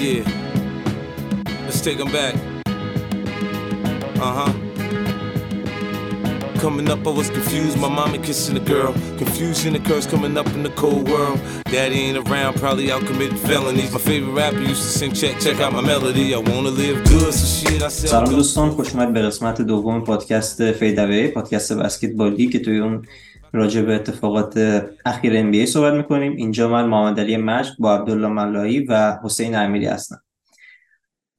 Yeah. Let's take them back. Uh huh. Coming up, I was confused. My mommy kissing a girl. Confusion occurs coming up in the cold world. Daddy ain't around, probably out committing felonies. My favorite rapper used to sing, check, check out my melody. I wanna live good, so shit, I said. سلام دوستان خوش اومد به قسمت دوم پادکست فیدوی پادکست بسکتبالی که توی اون راجع به اتفاقات اخیر بی صحبت می‌کنیم. اینجا من محمد علی مجد با عبدالله ملایی و حسین امیری هستم.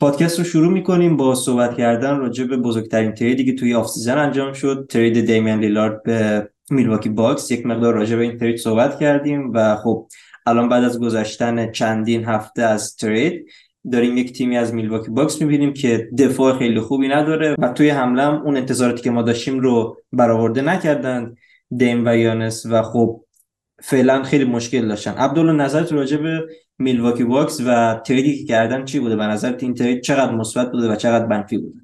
پادکست رو شروع می‌کنیم با صحبت کردن راجع به بزرگترین trade ی که توی off-season انجام شد. trade دیمین لیلارد به میلواکی باکس. یک مقدار راجع به این trade صحبت کردیم و خب الان بعد از گذشتن چندین هفته از trade داریم یک تیمی از میلواکی باکس می‌بینیم که دفاع خیلی خوبی نداره و توی حمله هم اون انتظاراتی که ما داشتیم رو برآورده نکردن دیم و یانیس و خب فعلا خیلی مشکل داشتن. عبدالله نظرت راجع به میلواکی باکس و trade ی که کردن چی بوده؟ به نظرت این trade چقدر مثبت بوده و چقدر منفی بوده؟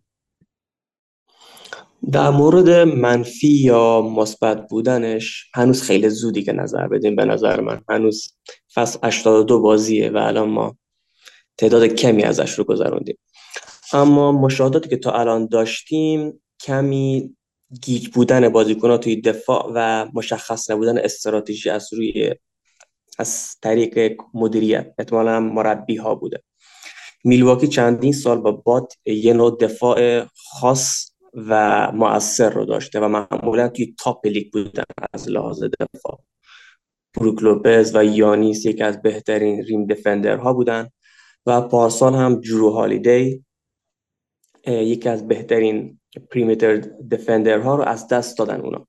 در مورد منفی یا مثبت بودنش هنوز خیلی زودی که نظر بدیم به نظر من. هنوز فصل 82 بازیه و الان ما تعداد کمی ازش رو گذروندیم. اما مشاهداتی که تا الان داشتیم کمی گیج بودن بازیکن‌ها توی دفاع و مشخص نبودن استراتژی از روی از طریق مدیریت احتمالا مربی ها بوده. میلواکی چندین سال با بات یه نوع دفاع خاص و مؤثر رو داشته و معمولا توی تاپ لیگ بودن از لحاظ دفاع. بروک لوپز و یانیس یکی از بهترین ریم دفندر ها بودن و پارسال هم جرو هالیدی یکی از بهترین پریمیتر دفندر ها رو از دست دادن اونا.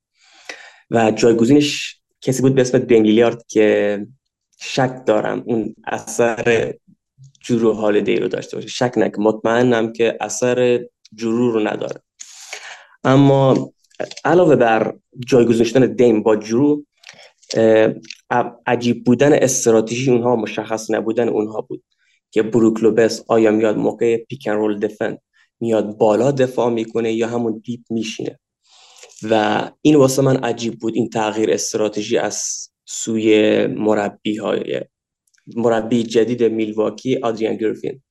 و جایگزینش کسی بود به اسم دنگلیارد که شک دارم اون اثر جرو هالیدی رو داشته باشه. شک نک مطمئنم که اثر جرو رو نداره. اما علاوه بر جایگزین شدن دیم با جرو عجیب بودن استراتژی اونها مشخص نبودن اونها بود که بروک لوبس آیا میاد موقع پیکن رول دفند میاد بالا دفاع می‌کنه یا همون دیپ میشینه. و این واسه من عجیب بود این تغییر استراتژی از سوی مربی های مربی جدید میلواکی آدریان گریفین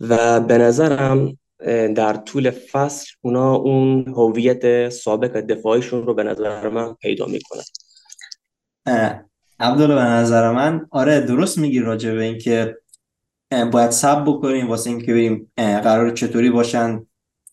و به نظرم در طول فصل اونا اون هویت سابق دفاعیشون رو به نظر من پیدا می‌کنن. عبدالله به نظر من آره درست میگی راجع به اینکه باید سب بکنیم واسه اینکه ببینیم قرار چطوری باشن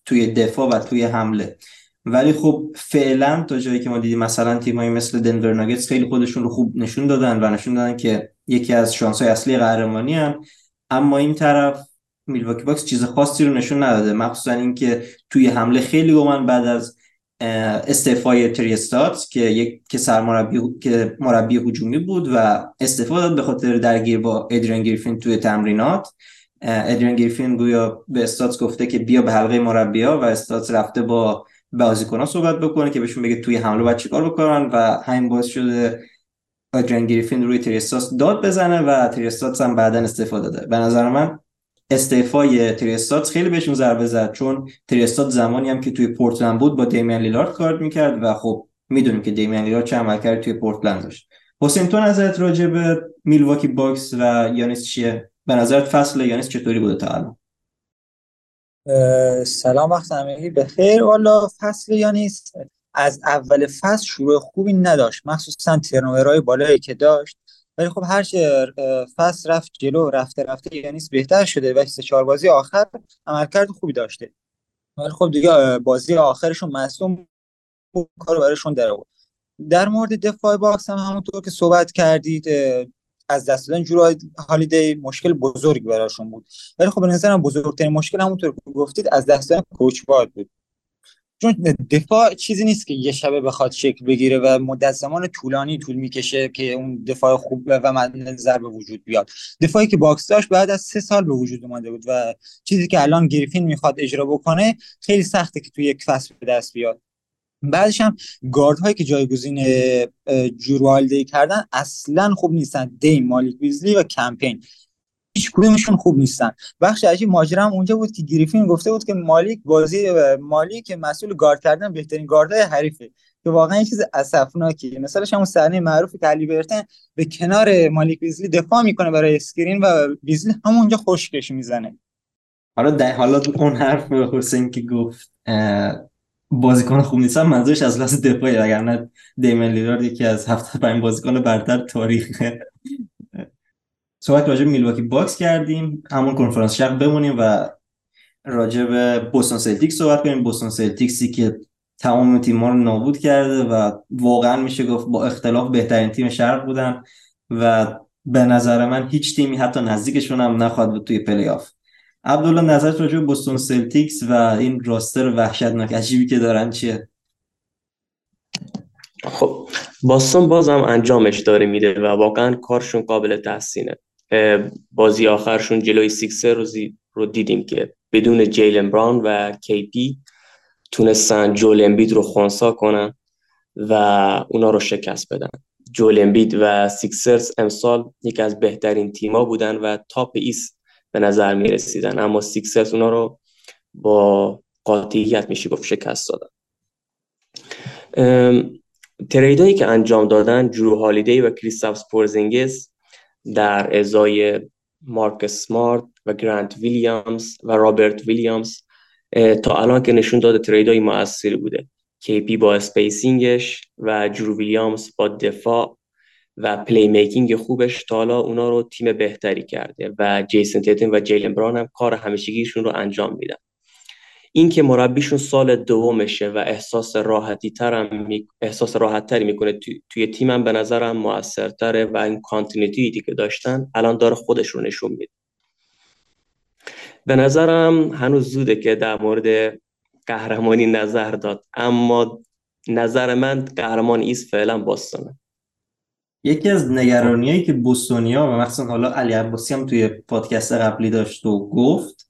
توی دفاع و توی حمله. ولی خب فعلا تا جایی که ما دیدیم مثلا تیمایی مثل دنور ناگتس خیلی خودشون رو خوب نشون دادن و نشون دادن که یکی از شانس های اصلی قهرمانی هم اما این طرف میلواکی باکس چیز خاصی رو نشون نداده مخصوصا اینکه توی حمله خیلی گم‌ان بعد از استعفای تری استاتس که یک که سرمربی که مربی هجومی بود و استعفا داد به خاطر درگیری با ادریان گریفین توی تمرینات. ادریان گریفین گویا به استاتس گفته که بیا به حلقه مربیا و استاتس رفته با بازیکن‌ها صحبت بکنه که بهشون بگه توی حمله باید چیکار بکنن و همین باعث شده ادریان گریفین روی تری استاتس داد بزنه و تری استاتس هم بعدا استعفا داده. به نظر من استعفای تری استاتس خیلی بهشون ضربه زد چون تری استاتس زمانی هم که توی پورتلند بود با دیمیان لیلارد کار می‌کرد و خب می‌دونیم که دیمیان لیلارد چه عملکردی توی پورتلند داشت. حسین تو نظرت راجع به میلواکی باکس و یانیس چیه؟ به نظرت فصل یانیس چطوری بوده تا الان؟ سلام وقت همگی بخیر. والا فصل یانیس از اول فصل شروع خوبی نداشت. مخصوصا turnover های بالایی که داشت. ولی خب هر چه فصل رفت جلو رفته رفته یعنی بهتر شده. و سه چهار بازی آخر عملکرد خوبی داشته. ولی خب دیگه بازی آخرشون مصدوم کارو براشون در آورد. در مورد دفاع باکس هم همونطور که صحبت کردید از دست دادن جرو هالیدی مشکل بزرگی براشون بود. ولی خب به نظرم بزرگترین مشکل همونطور که گفتید از دست دادن coach بود. چون دفاع چیزی نیست که یه شبه بخواد شکل بگیره و مدت زمان طولانی طول می‌کشه که اون دفاع خوب مد نظر به وجود بیاد. دفاعی که باکس داشت بعد از سه سال به وجود اومده بود و چیزی که الان گریفین می‌خواد اجرا بکنه خیلی سخته که توی یک فصل به دست بیاد. بعدش هم گارد هایی که جایگزین جرو هالیدی کردن اصلا خوب نیستن. دی مالیک بیزلی و کم پین. هیچ کدومشون خوب نیستن. بخش عجیب ماجرا هم اونجا بود که گریفین گفته بود که مالیک بازی مالیک مسئول گارد کردن بهترین گاردای حریفه. که واقعا یه چیز اسفناکیه مثلا همون صحنه معروفی که هالیبرتن به کنار مالیک بیزلی دفاع می‌کنه برای screen و بیزلی همونجا خشکش می‌زنه. حالا حالا اون حرف حسین که گفت بازیکن خوب نیستن منظورش از لحاظ دفاعی نه دیمن لیلارد یکی از هفتاد و پنج بازیکن برتر تاریخ صحبت راجع میلواکی باکس کردیم. همون کنفرانس شرق بمونیم و راجع به بوستون سلتیکس صحبت کنیم. بوستون سلتیکسی که تمام تیم‌ها رو نابود کرده و واقعا میشه گفت با اختلاف بهترین تیم شرق بودن و به نظر من هیچ تیمی حتی نزدیکشون هم نخواهد بود توی پلی آف عبدالله نظرت راجع به بوستون سلتیکس و این roster وحشتناک عجیبی که دارن چیه؟ خب باستون بازم انجامش داره میده و واقعا کارشون قابل تحسینه. بازی آخرشون جلوی سیکسرز رو دیدیم که بدون جیلن براون و کی پی تونستن جول امبید رو خونسا کنن و اونا رو شکست بدن. جول امبید و سیکسرز امسال یکی از بهترین تیما بودن و top East به نظر می رسیدن اما سیکسرز اونا رو با قاطعیت میشه گفت شکست دادن. trade ایی که انجام دادن جرو هالیدی و کریستاپ پورزینگس در ازای مارکوس اسمارت و گرانت ویلیامز و رابرت ویلیامز تا الان که نشون داده trade ای موثری بوده. کی پی با spacing ش و جرو ویلیامز با دفاع و playmaking خوبش تا حالا اونا رو تیم بهتری کرده و جیسن تیتم و جیلن براون هم کار همیشگیشون رو انجام میدن. این که مربیشون سال دومشه و احساس راحتی ترم احساس راحت تری می‌کنه توی تیمم به نظرم موثرتره و این continuity که داشتن الان داره خودش رو نشون میده. به نظرم هنوز زوده که در مورد قهرمانی نظر داد اما نظر من قهرمان East فعلا باستونه. یکی از نگرانیایی که بوستونیا و مثلا حالا علی عباسی هم توی پادکست قبلی داشت و گفت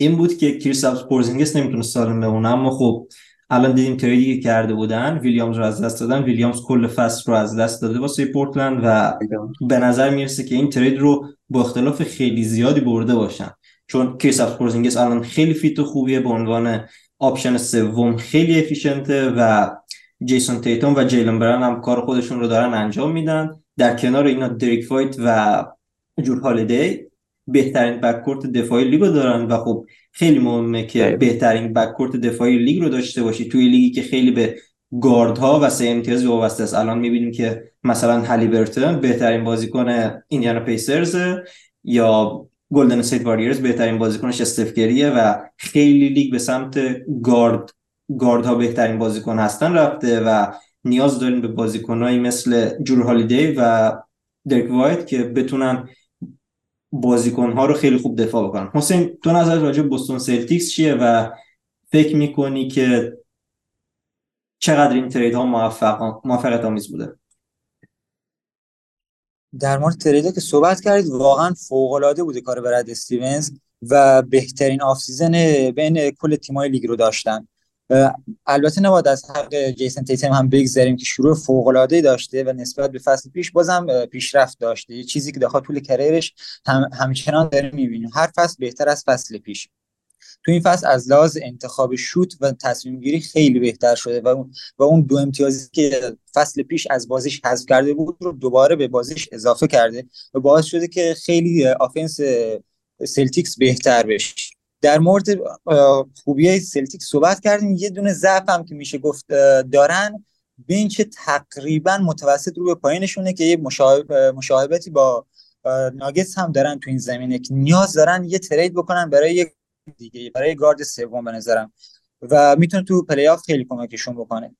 این بود که کریستاپ پورزینگس نمی‌تونه سالم بمونه اما خب الان دیدیم trade ی کرده بودن ویلیامز رو از دست دادن ویلیامز کل فصل رو از دست داده واسه پورتلند و به نظر می‌رسه که این trade رو با اختلاف خیلی زیادی برده باشن. چون کریستاپ پورزینگس الان خیلی fit و خوبیه به عنوان option سوم خیلی efficient ه و جیسون تیتون و جیلن بران هم کار خودشون رو دارن انجام میدن. در کنار اینا دریک وایت و جرو هالیدی بهترین backcourt دفاعی لیگو دارن و خب خیلی مهمه که بهترین backcourt دفاعی لیگ رو داشته باشی. توی لیگی که خیلی به ها و سه امتیاز وابسته است. الان می‌بینیم که مثلا هالیبرتون بهترین بازیکن ایندیانا پیسرز یا گلدن استیت واریرز بهترین بازیکنش استف کریه و خیلی لیگ به سمت گارد ها بهترین بازیکن هستن رفته و نیاز داریم به بازیکنهایی مثل جرو هالیدی و درک وایت که بتونن بازیکنها رو خیلی خوب دفاع بکنن. حسین تو نظر راجع بوستون سلتیکس چیه و فکر می‌کنی که چقدر این trade ها موفق موفقیت آمیز بوده؟ در مورد trade ه که صحبت کردید واقعا فوق العاده بوده کار برد استیونز و بهترین off-season بین کل تیمای لیگ رو داشتن. البته نباید از حق جیسن تیتم هم بگذریم که شروع فوق العاده داشته و نسبت به فصل پیش بازم پیشرفت داشته. یه چیزی که داخل طول career ش هم همچنان داره می‌بینیم. هر فصل بهتر از فصل پیش. تو این فصل از لحاظ انتخاب شوت و تصمیم گیری خیلی بهتر شده و اون و اون دو امتیازی که فصل پیش از بازیش حذف کرده بود رو دوباره به بازیش اضافه کرده و باعث شده که خیلی offense سلتیکس بهتر بشه. در مورد خوبی سلتیک صحبت کردیم. یه دونه ضعف هم که میشه گفت دارن. bench تقریبا متوسط رو به پایینشونه که یه مشابهتی با ناگتس هم دارن تو این زمینه که نیاز دارن یه trade بکنن برای یه دیگه برای گارد سوم به نظرم. و می‌تونه تو پلی آف خیلی کمکشون بکنه.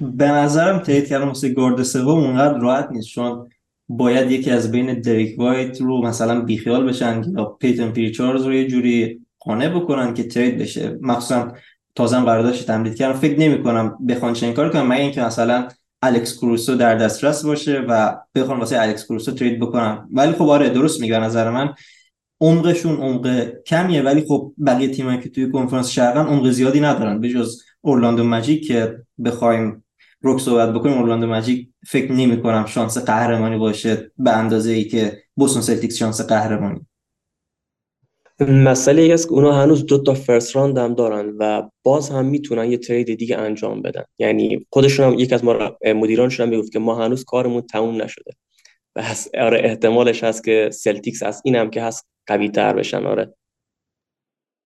به نظرم trade کردن واسه گارد سوم اونقدر راحت نیست چون باید یکی از بین دریک وایت رو مثلا بیخیال بشن یا پیتن پریچارد رو یه جوری قانع بکنن که trade بشه. مخصوصا تازه قراردادش تمدید کردن. فکر نمی کنم بخوان چنین کاری کنن مگر اینکه مثلا الکس کروسو در دسترس باشه و بخوان واسه الکس کروسو trade بکنن. ولی خب آره درست میگه نظر من. عمقشون عمق کمیه ولی خب بقیه تیمایی که توی کنفرانس شرقن عمق زیادی ندارن. به جز اورلاندو ماجیک که بخوایم رک صحبت بکنیم اورلاندو ماجیک فکر نمی کنم شانس قهرمانی باشه به اندازه ای که بوستون سلتیکس شانس قهرمانی. مسئله ای است که اونا هنوز دو تا first round هم دارن و باز هم می‌تونن یه trade دیگه انجام بدن. یعنی خودشون هم یک از ما مدیرانشون هم می‌گفت که ما هنوز کارمون تموم نشده. بس آره احتمالش هست که سلتیکس از اینم که هست قوی تر بشن آره.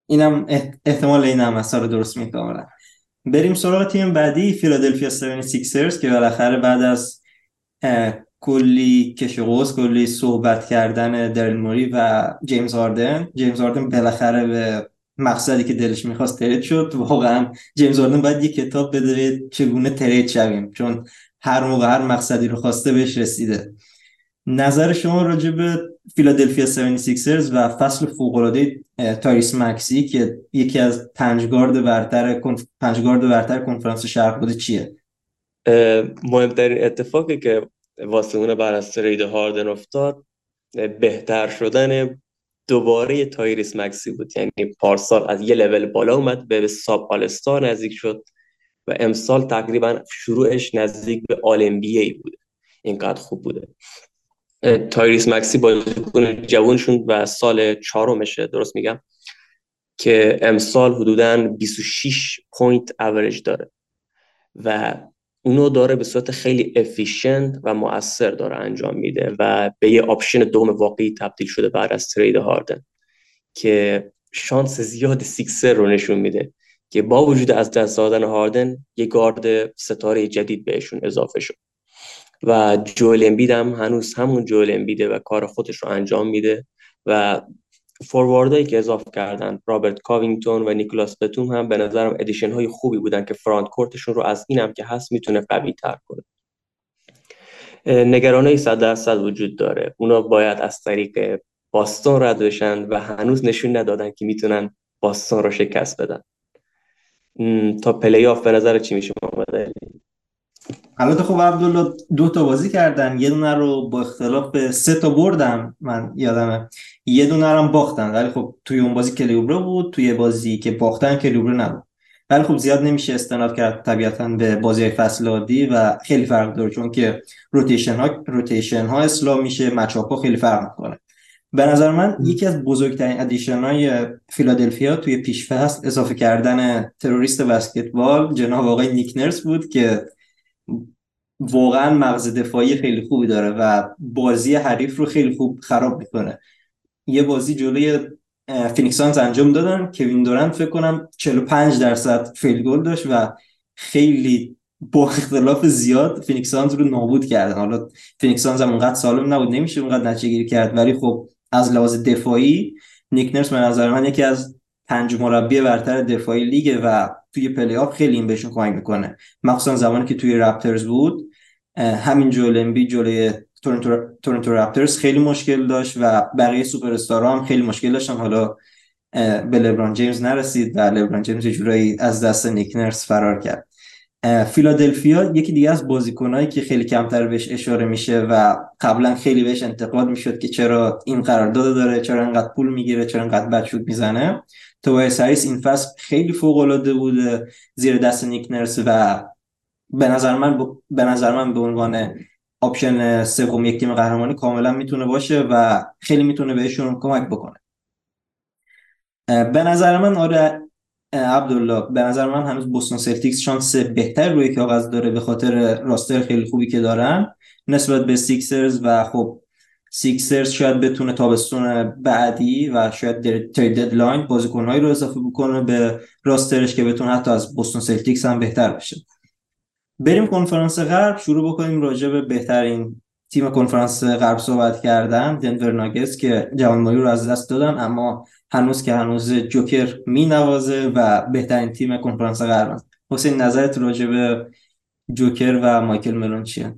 اینم احتمال این هم رو درست می‌کنم بریم سراغ تیم بعدی فیلادلفیا 76ers که بالاخره بعد از کلی کش و قوس کلی صحبت کردن دریل موری و جیمز هاردن جیمز هاردن بالاخره به مقصدی که دلش می‌خواست trade شد. واقعا جیمز هاردن باید یه کتاب بده چگونه trade شویم چون هر موقع هر مقصدی رو خواسته بهش رسیده. نظر شما راجع فیلادلفیا 76ers و فصل فوق‌العاده تایریس مکسی که یکی از پنج گارد برتر پنج گارد برتر کنفرانس شرق بوده چیه؟ مهمترین اتفاقی که واسه اونا بعد از trade هاردن افتاد بهتر شدن دوباره تایریس مکسی بود. یعنی پارسال از یه لول بالا اومد به sub all-star نزدیک شد و امسال تقریبا شروعش نزدیک به All-NBA بوده. اینقدر خوب بوده. تایریس مکسی بازیکن جوانشون و سال چهارمشه درست میگم که امسال حدودا 26 point average داره. و اونو داره به صورت خیلی efficient و مؤثر داره انجام میده و به یه option دوم واقعی تبدیل شده بعد از trade هاردن که شانس زیاد سیکسر رو نشون میده که با وجود از دست دادن هاردن یه گارد ستاره جدید بهشون اضافه شد. و جوئل امبید هم هنوز همون جوئل امبیده و کار خودش رو انجام میده و فورواردهایی که اضافه کردن رابرت کاوینگتون و نیکلاس بتوم هم به نظرم addition های خوبی بودن که frontcourt شون رو از اینم که هست می‌تونه قوی تر کنه. نگرانی ای صد درصد وجود داره. اونا باید از طریق باستون رد بشن و هنوز نشون ندادن که می‌تونن باستون رو شکست بدن. تا پلی آف به نظر چی میشه؟ البته خب عبدالله دو تا بازی کردن یه دونه رو با اختلاف سه تا بردم من یادمه. یه دونه رو باختن ولی خب توی اون بازی کلیوبرو بود توی بازی که باختن کلیوبرو نبود. ولی خب زیاد نمیشه استناد کرد طبیعتا به بازی فصل عادی و خیلی فرق داره چون که rotation ها rotation ها اصلاح میشه ها خیلی فرق می‌کنه. به نظر من یکی از بزرگترین addition های فیلادلفیا توی پیش فصل اضافه کردن تروریست بسکتبال جناب آقای نیک نرس بود که واقعا مغز دفاعی خیلی خوبی داره و بازی حریف رو خیلی خوب خراب می‌کنه. یه بازی جلوی فینیکس سانز انجام دادن. کوین دورنت فکر کنم 45 درصد field goal داشت و خیلی با اختلاف زیاد فینیکسانز رو نابود کردن. حالا فینیکسانز هم اونقدر سالم نبود نمیشه اونقدر نتیجه کرد ولی خب از لحاظ دفاعی نیک نرس به نظر من یکی از پنج مربی برتر دفاعی لیگه و توی پلی آف خیلی این بهشون کمک می‌کنه. مخصوصا زمانی که توی رپترز بود همین جولنبی جلوی تورنتو رپترز خیلی مشکل داشت و بقیه سوپراستارها هم خیلی مشکل داشتن. حالا به لبران جیمز نرسید و لبران جیمز جورایی از دست نیک نرس فرار کرد. فیلادلفیا یکی دیگه از بازیکنایی که خیلی کمتر بهش اشاره میشه و قبلا خیلی بهش انتقاد می‌شد که چرا این قرارداد داره چرا انقدر پول می‌گیره چرا انقدر بد می‌زنه. توبایس هریس این فصل خیلی فوق العاده بوده زیر دست نیک نرس و به نظر من ب... به نظر من به عنوان option سوم یک تیم قهرمانی کاملا می‌تونه باشه و خیلی می‌تونه بهشون کمک بکنه. به نظر من آره عبدالله به نظر من هنوز بوستون سلتیکس شانس بهتر روی کاغذ داره به خاطر roster خیلی خوبی که دارن نسبت به سیکسرز و خب سیکسرز شاید بتونه تابستون بعدی و شاید trade deadline بازیکنهایی رو اضافه بکنه به roster ش که بتونه حتی از بوستون سلتیکس هم بهتر بشه. بریم کنفرانس غرب. شروع بکنیم راجع به بهترین تیم کنفرانس غرب صحبت کردن دنور ناگتس که جوان رو از دست دادن اما هنوز که هنوز جوکر می نوازه و بهترین تیم کنفرانس غرب حسین نظرت راجع به جوکر و مایکل مالون چیه؟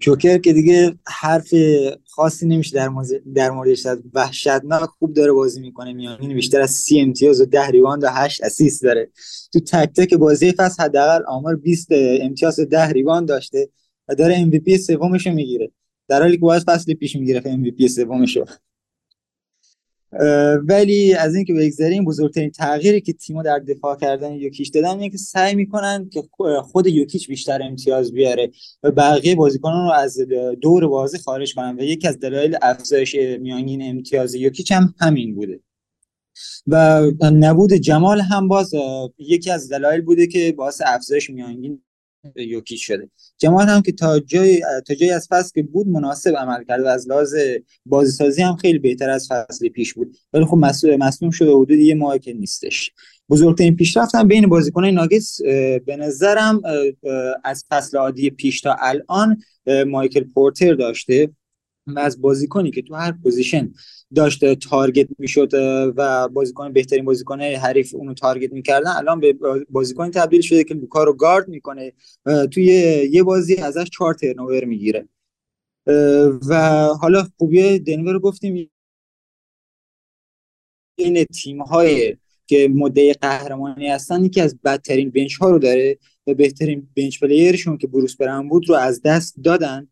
جوکر که دیگه حرف خاصی نمیشه در مورد در موردش وحشتناک خوب داره بازی می‌کنه. میانگین بیشتر از سی امتیاز و ده ریباند و 8 اسیست داره. تو تک تک بازی فصل حداقل آمار 20 امتیاز و 10 ریباند داشته و داره MVP سومش رو می‌گیره. در حالی که باید فصل پیش می‌گیره MVP سومش رو ولی از اینکه بگذریم بزرگترین تغییری که تیم‌ها در دفاع کردن یوکیچ دادن اینه که سعی می‌کنن که خود یوکیچ بیشتر امتیاز بیاره و بقیه بازیکنان رو از دور بازی خارج کنن و یکی از دلایل افزایش میانگین امتیاز یوکیچ هم همین بوده. و نبود جمال هم باز یکی از دلایل بوده که باعث افزایش میانگین یوکیچ شده. جمال هم که تا جای تا جای از فصل که بود مناسب عمل کرد و از لحاظ بازی سازی هم خیلی بهتر از فصل پیش بود. ولی خب مسئول مصدوم شده حدود یه ماه که نیستش. بزرگترین پیشرفت هم بین بازیکنان ناگتس به نظرم از فصل عادی پیش تا الان مایکل پورتر داشته و از بازیکنی که تو هر possession داشته target می‌شد و بازیکن بهترین بازیکن حریف اونو تارگت می‌کردن. الان به بازیکن تبدیل شده که لوکا رو گارد می‌کنه توی یه بازی ازش چهار ترنوور می‌گیره. و حالا خوبی دنور رو گفتیم. این تیم های که مدعی قهرمانی هستن یکی از بدترین بنچ ها رو داره و بهترین بنچ پلیرشون که بروس برن بود رو از دست دادن.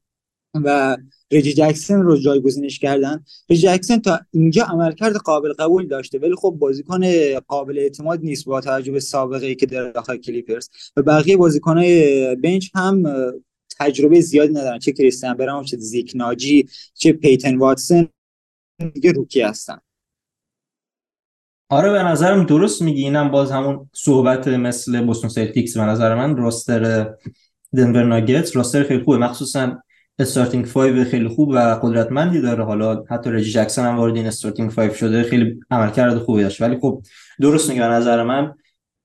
و رجی جکسن رو جایگزینش کردن. رجی جکسن تا اینجا عملکرد قابل قبول داشته ولی خب بازیکن قابل اعتماد نیست با توجه به سابقه ای که در داخل کلیپرز. و بقیه بازیکنهای bench هم تجربه زیادی ندارن. چه کریستیان بران چه زیک ناجی چه پیتن واتسن دیگه rookie هستن. آره به نظرم درست میگی. اینم باز همون صحبت مثل بوستون سلتیکس. به نظر من roster دنور ناگتس roster خیلی خوبه. مخصوصا starting 5 خیلی خوب و قدرتمندی داره. حالا حتی رجی جکسون هم وارد این starting 5 شده خیلی عملکرد خوبی داشت. ولی خب درست میگه نظر من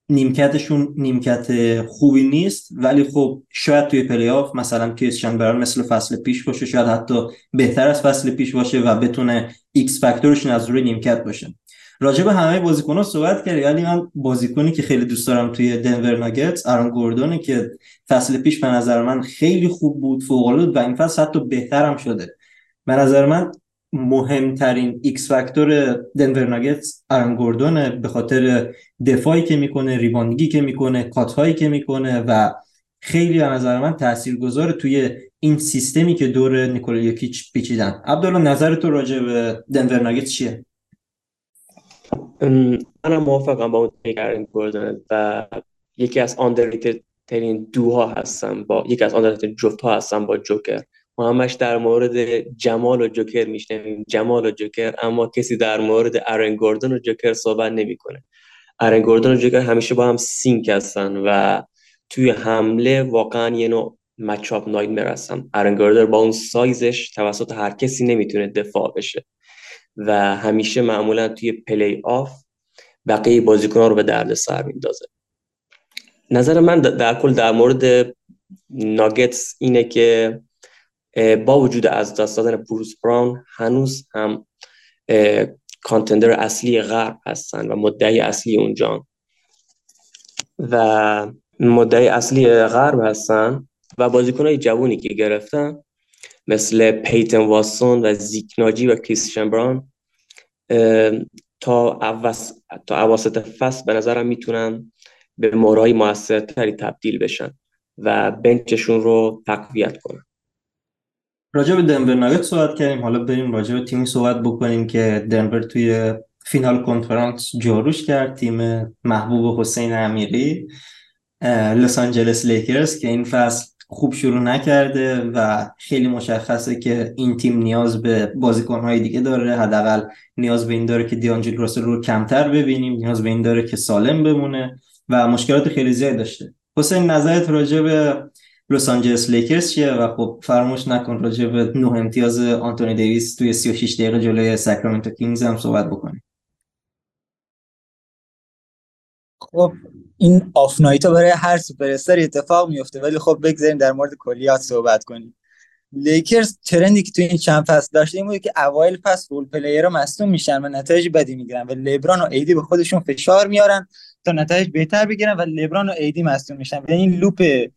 نیمکتشون نیمکت خوبی نیست. ولی خب شاید توی پلی آف مثلا کریستیان بران مثل فصل پیش باشه شاید حتی بهتر از فصل پیش باشه و بتونه X factor شون از روی نیمکت باشه. راجع به همه بازیکن‌ها صحبت کردی ولی من بازیکنی که خیلی دوست دارم توی دنور ناگتس آرون گوردونه که فصل پیش به نظر من خیلی خوب بود فوق العاده و این فصل حتی بهتر هم شده. به نظر من مهمترین X factor دنور ناگتس آرون گوردونه به خاطر دفاعی که می‌کنه rebounding ی که می‌کنه cut هایی که می‌کنه و خیلی به نظر من تاثیرگذار توی این سیستمی که دور نیکولا یوکیچ پیچیدن. عبدالله نظر تو راجع به دنور ناگتس چیه؟ منم موافقم با اون تیکه ارن گوردن و یکی از underrated ترین duo ها هستم با یکی از underrated جفت ها هستم با جوکر. ما همش در مورد جمال و جوکر میشنویم. جمال و جوکر اما کسی در مورد ارن گوردن و جوکر صحبت نمی‌کنه. ارن گوردن و جوکر همیشه با هم sync هستن و توی حمله واقعا یه نوع matchup nightmare ان ارن گوردن با اون سایزش توسط هر کسی نمی‌تونه دفاع بشه. و همیشه معمولا توی پلی آف بقیه بازیکنان رو به درد سر میندازه. نظر من در کل در مورد ناگتس اینه که با وجود از دست دادن بروس براون هنوز هم کانتندر اصلی غرب هستن و مدعی اصلی اونجان و مدعی اصلی غرب هستن و بازیکنهای جوونی که گرفتن مثل پیتن واسون و زیکناجی و کریستیان بران تا تا اواسط فصل به نظرم می‌تونن به مورای موثرتری تبدیل بشن و بنچشون رو تقویت کنن. راجع به دنور ناگت صحبت کردیم. حالا بریم راجع به تیمی صحبت بکنیم که دنور توی فینال کنفرانس جاروش کرد تیم محبوب حسین امیری لس آنجلس لیکرز که این فصل خوب شروع نکرده و خیلی مشخصه که این تیم نیاز به بازیکنهای دیگه داره. حداقل نیاز به این داره که دیانجل راسل رو کمتر ببینیم. نیاز به این داره که سالم بمونه و مشکلات خیلی زیاد داشته. حسین نظرت راجع به لس آنجلس لیکرز چیه؟ و خب فراموش نکن راجع به نه امتیاز آنتونی دیویس توی 36 دقیقه جلوی ساکرامنتو کینگز هم صحبت بکنیم. خب این off ها برای هر سوپر استار اتفاق میفته. ولی خب بگذاریم در مورد کلیات صحبت کنیم. لیکرز trend ی که تو این چند فصل داشته این بود که اوایل فصل role player ها مصدوم میشن و نتایج بدی می‌گیرن و لبران و ایدی به خودشون فشار میارن تا نتایج بهتر بگیرن و لبران و ایدی مصدوم میشن. و این loop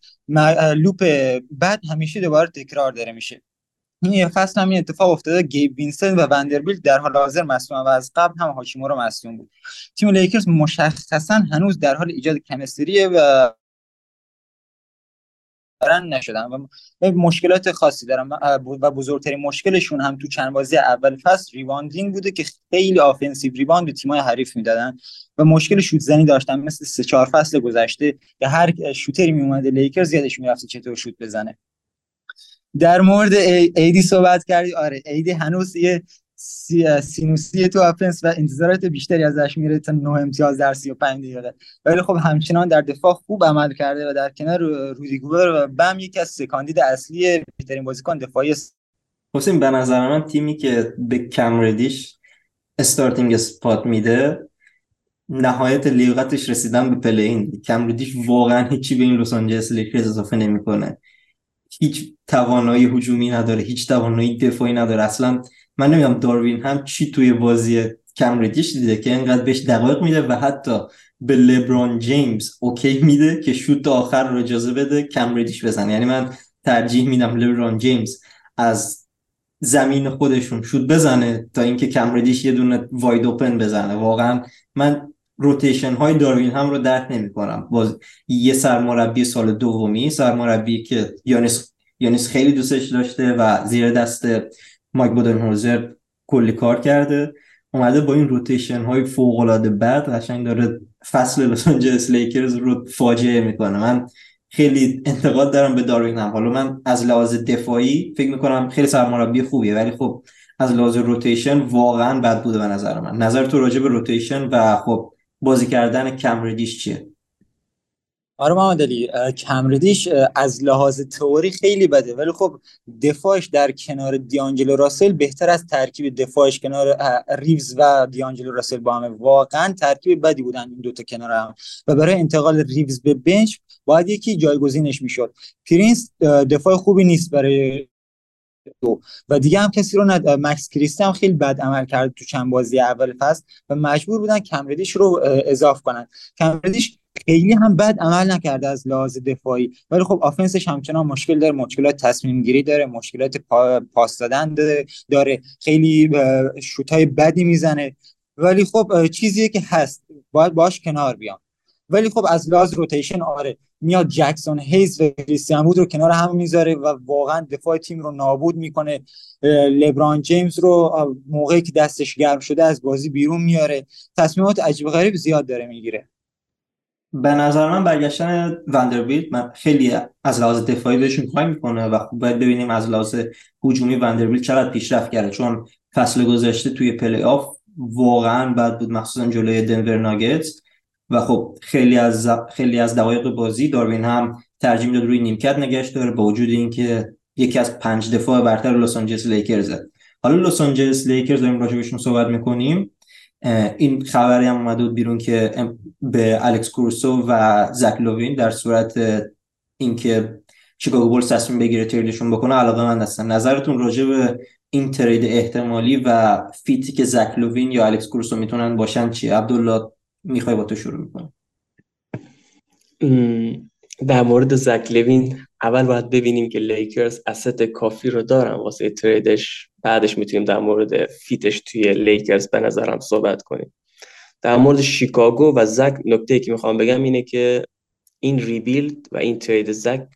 loop بعد همیشه دوباره تکرار داره میشه. این فصل هم این اتفاق افتاده. گیب وینسنت و وندربیلت در حال حاضر مصدوم و از قبل هم هاشیمورا مصدوم بود. تیم لیکرز مشخصا هنوز در حال ایجاد chemistry ه و نشدن و مشکلات خاصی دارن و بزرگترین مشکلشون هم تو چند بازی اول فصل rebounding بوده که خیلی offensive rebound به تیمای حریف می‌دادن و مشکل شوت زنی داشتن. مثل سه چهار فصل گذشته که هر shooter ی می اومده لیکرز یادش می‌رفته چطور شوت بزنه. در مورد AD صحبت کردی. آره AD هنوز یه سینوسی تو offense و انتظارات بیشتری ازش میره تا 9 امتیاز در 35 دقیقه. ولی خب همچنان در دفاع خوب عمل کرده و در کنار رودی گوبر و بم یکی از سه کاندید اصلی بهترین بازیکن دفاعی حسین به نظر من تیمی که به کم ردیش starting spot میده نهایت لیاقتش رسیدن به play-in ه. کم ردیش واقعا هیچی به این لس آنجلس لیکرز اضافه نمی‌کنه. هیچ توانایی هجومی نداره هیچ توانایی دفاعی نداره. اصلا من نمی‌دونم داروین هم چی توی بازی کم ردیش دیده که اینقدر بهش دقایق میده و حتی به لبران جیمز اوکی میده که شوت آخر رو اجازه بده کم ردیش بزنه. یعنی من ترجیح میدم لبران جیمز از زمین خودشون شوت بزنه تا اینکه کم ردیش یه دونه واید اوپن بزنه. واقعا من روتیشن های داروین هم رو درک نمی کنم باز یه سرمربی سال دومی سرمربی که یانس یانس خیلی دوستش داشته و زیر دست مایک بودنهوزر کلی کار کرده. اومده با این rotation های فوق العاده بعد قشنگ داره فصل لس آنجلس لیکرز رو فاجعه می‌کنه. من خیلی انتقاد دارم به داروین هم. حالا من از لحاظ دفاعی فکر می‌کنم خیلی سرمربی خوبیه ولی خب از لحاظ rotation واقعا بد بوده به نظر من. نظر تو راجع به rotation و خب بازی کردن کم ردیش چیه؟ آره محمد علی کم ردیش از لحاظ تئوری خیلی بده ولی خب دفاعش در کنار دیانجلو راسل بهتر از ترکیب دفاعش کنار ریوز و دیانجلو راسل با همه. واقعا ترکیب بدی بودن این دوتا کنار هم. و برای انتقال ریوز به bench باید یکی جایگزینش می‌شد. پرینس دفاع خوبی نیست برای دو. و دیگه هم کسی رو ند... مکس کریستی هم خیلی بد عمل کرد تو چند بازی اول فصل و مجبور بودن کم ردیش رو اضاف کنن. کمردیش خیلی هم بد عمل نکرده از لحاظ دفاعی. ولی خب آفنسش همچنان مشکل داره مشکلات تصمیم گیری داره مشکلات پاس دادن داره, داره. خیلی شوتای بدی می‌زنه. ولی خب چیزیه که هست. باید باش کنار بیام. ولی خب از لحاظ روتیشن آره. میاد جکسون هیز و کریستیان وود رو کنار هم می‌ذاره و واقعا دفاع تیم رو نابود می‌کنه. لبران جیمز رو موقعی که دستش گرم شده از بازی بیرون میاره. تصمیمات عجیب غریب زیاد داره می‌گیره. به نظر من برگشتن وندربیلت من خیلی از لحاظ دفاعی بهشون کمک می‌کنه و خوب باید ببینیم از لحاظ هجومی وندربیلت چقدر پیشرفت کرده. چون فصل گذشته توی پلی آف واقعا بد بود مخصوصا جلوی دنور ناگتس. و خب خیلی از خیلی از دقایق بازی داروین هم ترجیح داد روی نیمکت نگهش داره با وجود اینکه یکی از پنج دفاع برتر لس آنجلس لیکرز حالا لس آنجلس لیکرز داریم راجع صحبت می‌کنیم. این خبری هم اومده بیرون که به الکس کروسو و زک لوین در صورت اینکه شیکاگو بولز تصمیم بگیره trade شون بکنه علاقه‌مند هستن. نظرتون راجع به این trade احتمالی و fit ی که زک لوین یا الکس کروسو می‌تونن باشن چی عبدالله می‌خوای با تو شروع می‌کنم در مورد زک لوین اول باید ببینیم که لیکرز asset کافی رو دارن واسه trade ش. بعدش می‌تونیم در مورد fit ش توی لیکرز به نظرم صحبت کنیم. در مورد شیکاگو و زک نکته که می‌خوام بگم اینه که این ریبیلد و این ترید زک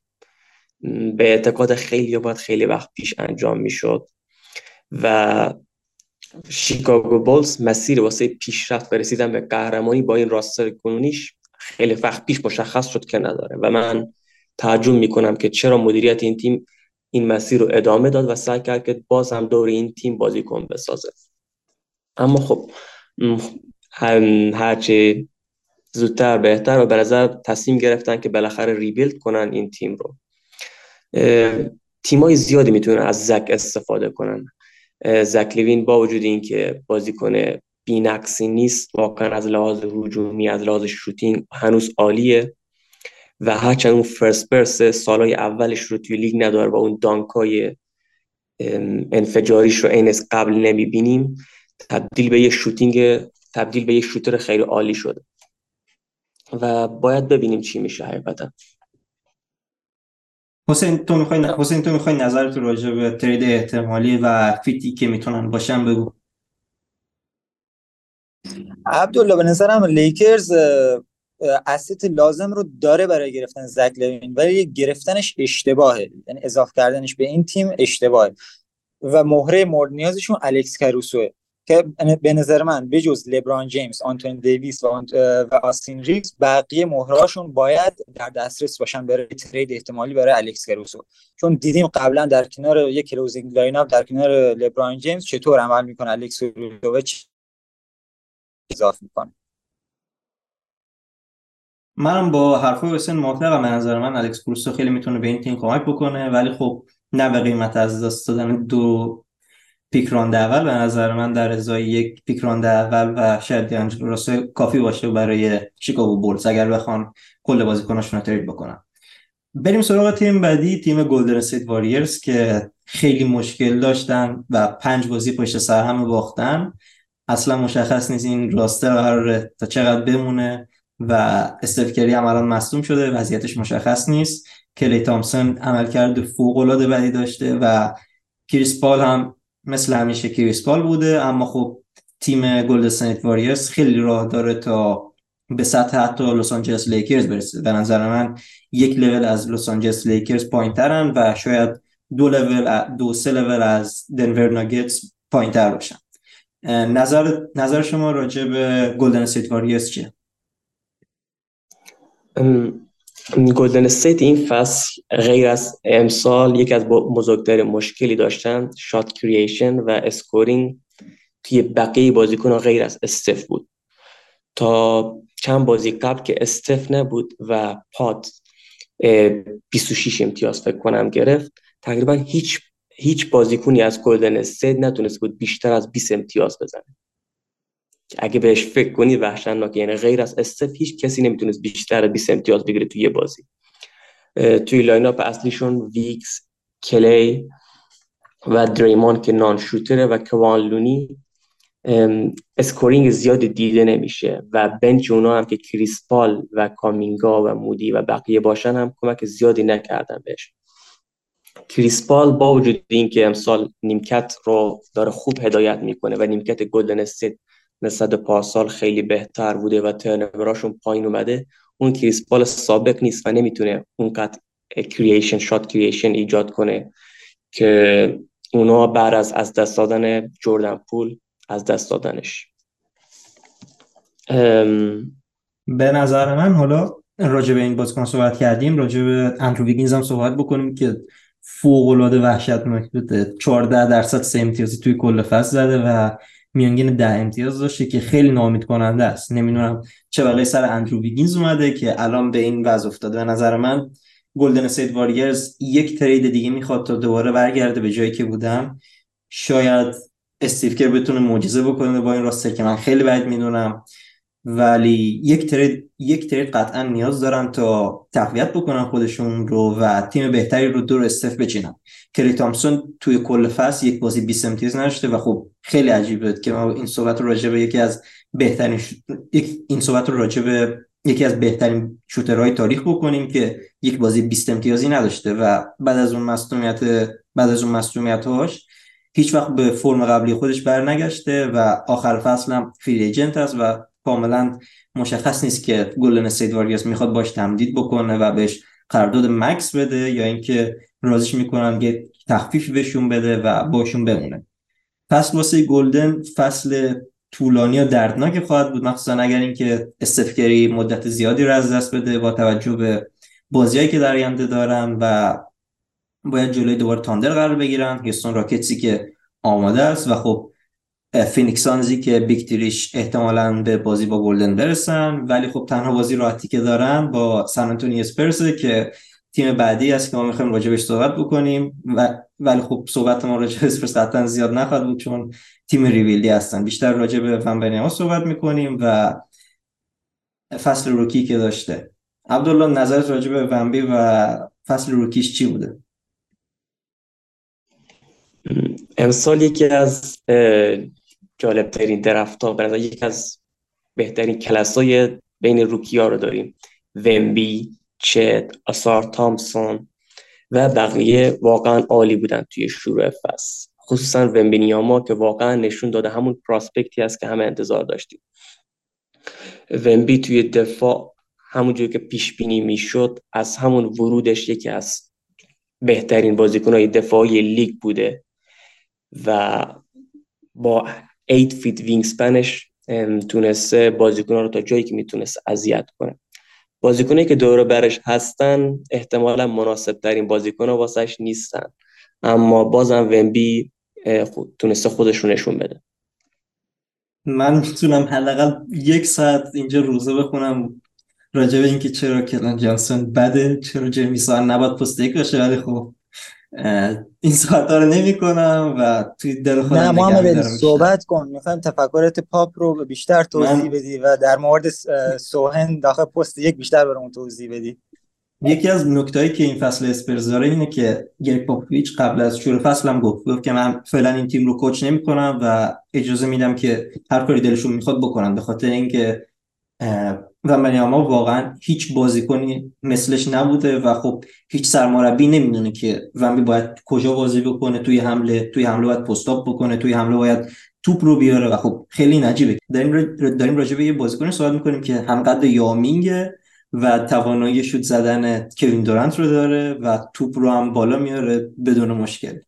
به اعتقاد خیلی باید خیلی وقت پیش انجام می‌شد. و شیکاگو بولز مسیر واسه پیشرفت و رسیدن به قهرمانی با این راستر کنونیش خیلی وقت پیش مشخص شد که نداره و من تعجب می‌کنم که چرا مدیریت این تیم این مسیر رو ادامه داد و سعی کرد که باز هم دور این تیم بازیکن بسازه. اما خب هرچی زودتر بهتر و به نظر تصمیم گرفتن که بالاخره rebuild کنن این تیم رو. تیمای زیادی می‌تونن از زک استفاده کنن. زک لیوین با وجود اینکه بازیکن بینقصی نیست واقعا از لحاظ هجومی از لحاظ shooting هنوز عالیه و هرچند اون first burst سالای اولش رو توی لیگ نداره و اون dunk ای انفجاریش رو عین قبل نمی‌بینیم تبدیل به یه shooting تبدیل به یه shooter خیلی عالی شده. و باید ببینیم چی میشه حقیقتا. حسین تو می‌خوای حسین تو می‌خوای نظرت راجع به trade احتمالی و fit ی که می‌تونن باشن بگو. عبدالله به نظرم لیکرز asset لازم رو داره برای گرفتن زک لوین ولی گرفتنش اشتباهه. یعنی اضافه کردنش به این تیم اشتباهه. و مهره مورد نیازشون الکس کروسوه. که به نظر من بجز لبران جیمز آنتونی دیویس و, و آستین ریوز بقیه مهرهاشون باید در دسترس باشن برای trade احتمالی برای الکس کروسو. چون دیدیم قبلا در کنار یک closing lineup در کنار لبران جیمز چطور عمل می‌کنه الکس کروسو اضافه می‌کنه. منم با حرفای حسین موافقم. به نظر من الکس کروسو خیلی می‌تونه به این تیم کمک بکنه. ولی خب نه به قیمت از دست دادن دو pick اول به نظر من در ازای یک pick اول و شاید دیانجلو راسل کافی باشه برای شیکاگو بولز اگر بخوان کل بازیکناشون رو trade بکنن. بریم سراغ تیم بعدی تیم گلدن استیت واریرز که خیلی مشکل داشتن و پنج بازی پشت سر هم باختن. اصلا مشخص نیست این راسته قراره تا چقدر بمونه و استف کری هم الان مصدوم شده وضعیتش مشخص نیست. کلی تامسون عملکرد فوق العاده بدی داشته و کریس پال هم مثل همیشه کریس پال بوده اما خب تیم گلدن استیت واریرز خیلی راه داره تا به سطح حتی لس آنجلس لیکرز برسه. به نظر من یک لول از لس آنجلس لیکرز پایینترن و شاید دو لول دو سه لول از دنور ناگتس پایینتر باشن. نظر نظر شما راجع به گلدن استیت واریرز چیه؟ گلدن استیت این فصل غیر از امسال یک از بزرگترین مشکلی داشتن shot creation و scoring توی بقیه بازیکن غیر از استف بود. تا چند بازی قبل که استف نبود و پات 26 امتیاز فکر کنم گرفت تقریبا هیچ هیچ بازیکنی از گلدن استیت نتونسته بود بیشتر از 20 امتیاز بزنه. اگه بهش فکر کنی وحشتناک یعنی غیر از استف هیچ کسی نمی‌تونست بیشتر از 20 امتیاز بگیره توی یه بازی توی lineup اصلیشون ویگز کلی و دریموند که non-shooter ه و کوان لونی scoring زیاد دیده نمیشه و bench اونا هم که کریس پال و کومینگا و مودی و بقیه باشن هم کمک زیادی نکردن بهش. کریس پال با وجود اینکه امسال نیمکت رو داره خوب هدایت می‌کنه و نیمکت گلدن استیت نسبت پارسال خیلی بهتر بوده و turnover اشون پایین اومده. اون کریس پال سابق نیست و نمی‌تونه اونقدر creation shot creation ایجاد کنه که اونا بعد از از دست دادن جردن پول از دست دادنش. به نظر من حالا راجع به این بازیکن صحبت کردیم راجع به اندرو ویگینز هم صحبت بکنیم که فوق العاده وحشتناک بوده. 14 درصد سه امتیازی توی کل فصل زده و میانگین ده امتیاز داشته که خیلی ناامید کننده است. نمی‌دونم چه بلایی سر اندرو ویگینز اومده که الان به این وضع افتاده. به نظر من گلدن استیت واریرز یک trade دیگه می‌خواد تا دوباره برگرده به جایی که بودن. شاید استیو بتونه معجزه بکنه با این roster که من خیلی بعید می‌دونم. ولی یک trade یک trade قطعا نیاز دارن تا تقویت بکنن خودشون رو و تیم بهتری رو دور استف بچینن. کلی تامسون توی کل فصل یک بازی 20 امتیاز نشده و خب خیلی عجیبه که ما این صحبت رو راجع به یکی از بهترین ش... این صحبت رو راجع به یکی از بهترین شوترهای تاریخ بکنیم که یک بازی 20 امتیازی نداشته و بعد از اون مصونیت بعد از اون هاش هیچ وقت به فرم قبلی خودش برنگشته و آخر فصل هم فری است و کاملا مشخص نیست که استیت واریرز می‌خواد باش تمدید بکنه و بهش قرارداد مکس بده یا اینکه رازش می‌کنن که تخفیف بهشون بده و باشون بمونه. پس واسه گلدن فصل طولانی و دردناک خواهد بود. مخصوصا اگر اینکه استفکری مدت زیادی رو از دست بده با توجه به بازیایی که در آینده دارن و باید جلوی دوباره تاندر قرار بگیرن. هیستون راکتسی که آماده است و خب فینیکسانزی که بیکتریش احتمالا به بازی با گلدن برسن. ولی خب تنها بازی راحتی که دارن با سان انتونی اسپرسه که تیم بعدی است که ما می‌خوایم راجبش صحبت بکنیم. و ولی خب صحبت ما راجع به اسپرس زیاد نخواهد بود چون تیم ریویلدی هستن. بیشتر راجع به فن صحبت می‌کنیم و فصل روکی که داشته. عبدالله نظرت راجع به و فصل روکیش چی بوده؟ امسال یکی از جالب ترین درفت ها یکی از بهترین کلاس های بین روکی ها رو داریم. ومبی چت آسار تامسون و بقیه واقعا عالی بودن توی شروع فصل. خصوصا ومبینیاما که واقعا نشون داده همون prospect ی است که همه انتظار داشتیم. ومبی توی دفاع همونجور که پیش بینی می‌شد از همون ورودش یکی از بهترین بازیکنهای دفاعی لیگ بوده و با 8 feet wingspan ش تونسته بازیکن رو تا جایی که می‌تونست اذیت کنه. بازیکنایی که دور برش هستن احتمالا مناسب ترین بازیکن واسش نیستن. اما بازم ونبی تونسته خودش رو نشون بده. من می‌تونم حداقل یک ساعت اینجا روزه بخونم راجع به اینکه چرا کلن جانسون بده چرا جرمیسان نباید پست یک باشه ولی خب این ساعت رو نمی کنم و توی دل خودم نه محمد صحبت کن. می‌خوایم تفکرات پاپ رو بیشتر توضیح من... بدی و در مورد سوهن داخل پست یک بیشتر برامون توضیح بدی. یکی از نکتهایی که این فصل اسپرز داره اینه که گریگ پاپویچ قبل از شروع فصل هم گفت گفت که من فعلا این تیم رو کوچ نمی کنم و اجازه میدم که هر کاری دلشون می‌خواد بکنم به خاطر اینکه و منیاما واقعا هیچ بازیکنی مثلش نبوده و خب هیچ سرمربی نمی‌دونه که ومبی باید کجا بازی بکنه توی حمله توی حمله باید پستاپ بکنه توی حمله باید توپ رو بیاره و خب خیلی نجیبه. داریم داریم راجع به یه بازیکن صحبت می‌کنیم که هم قد یامینگه و توانایی شوت زدن کوین دورانت رو داره و توپ رو هم بالا میاره بدون مشکل.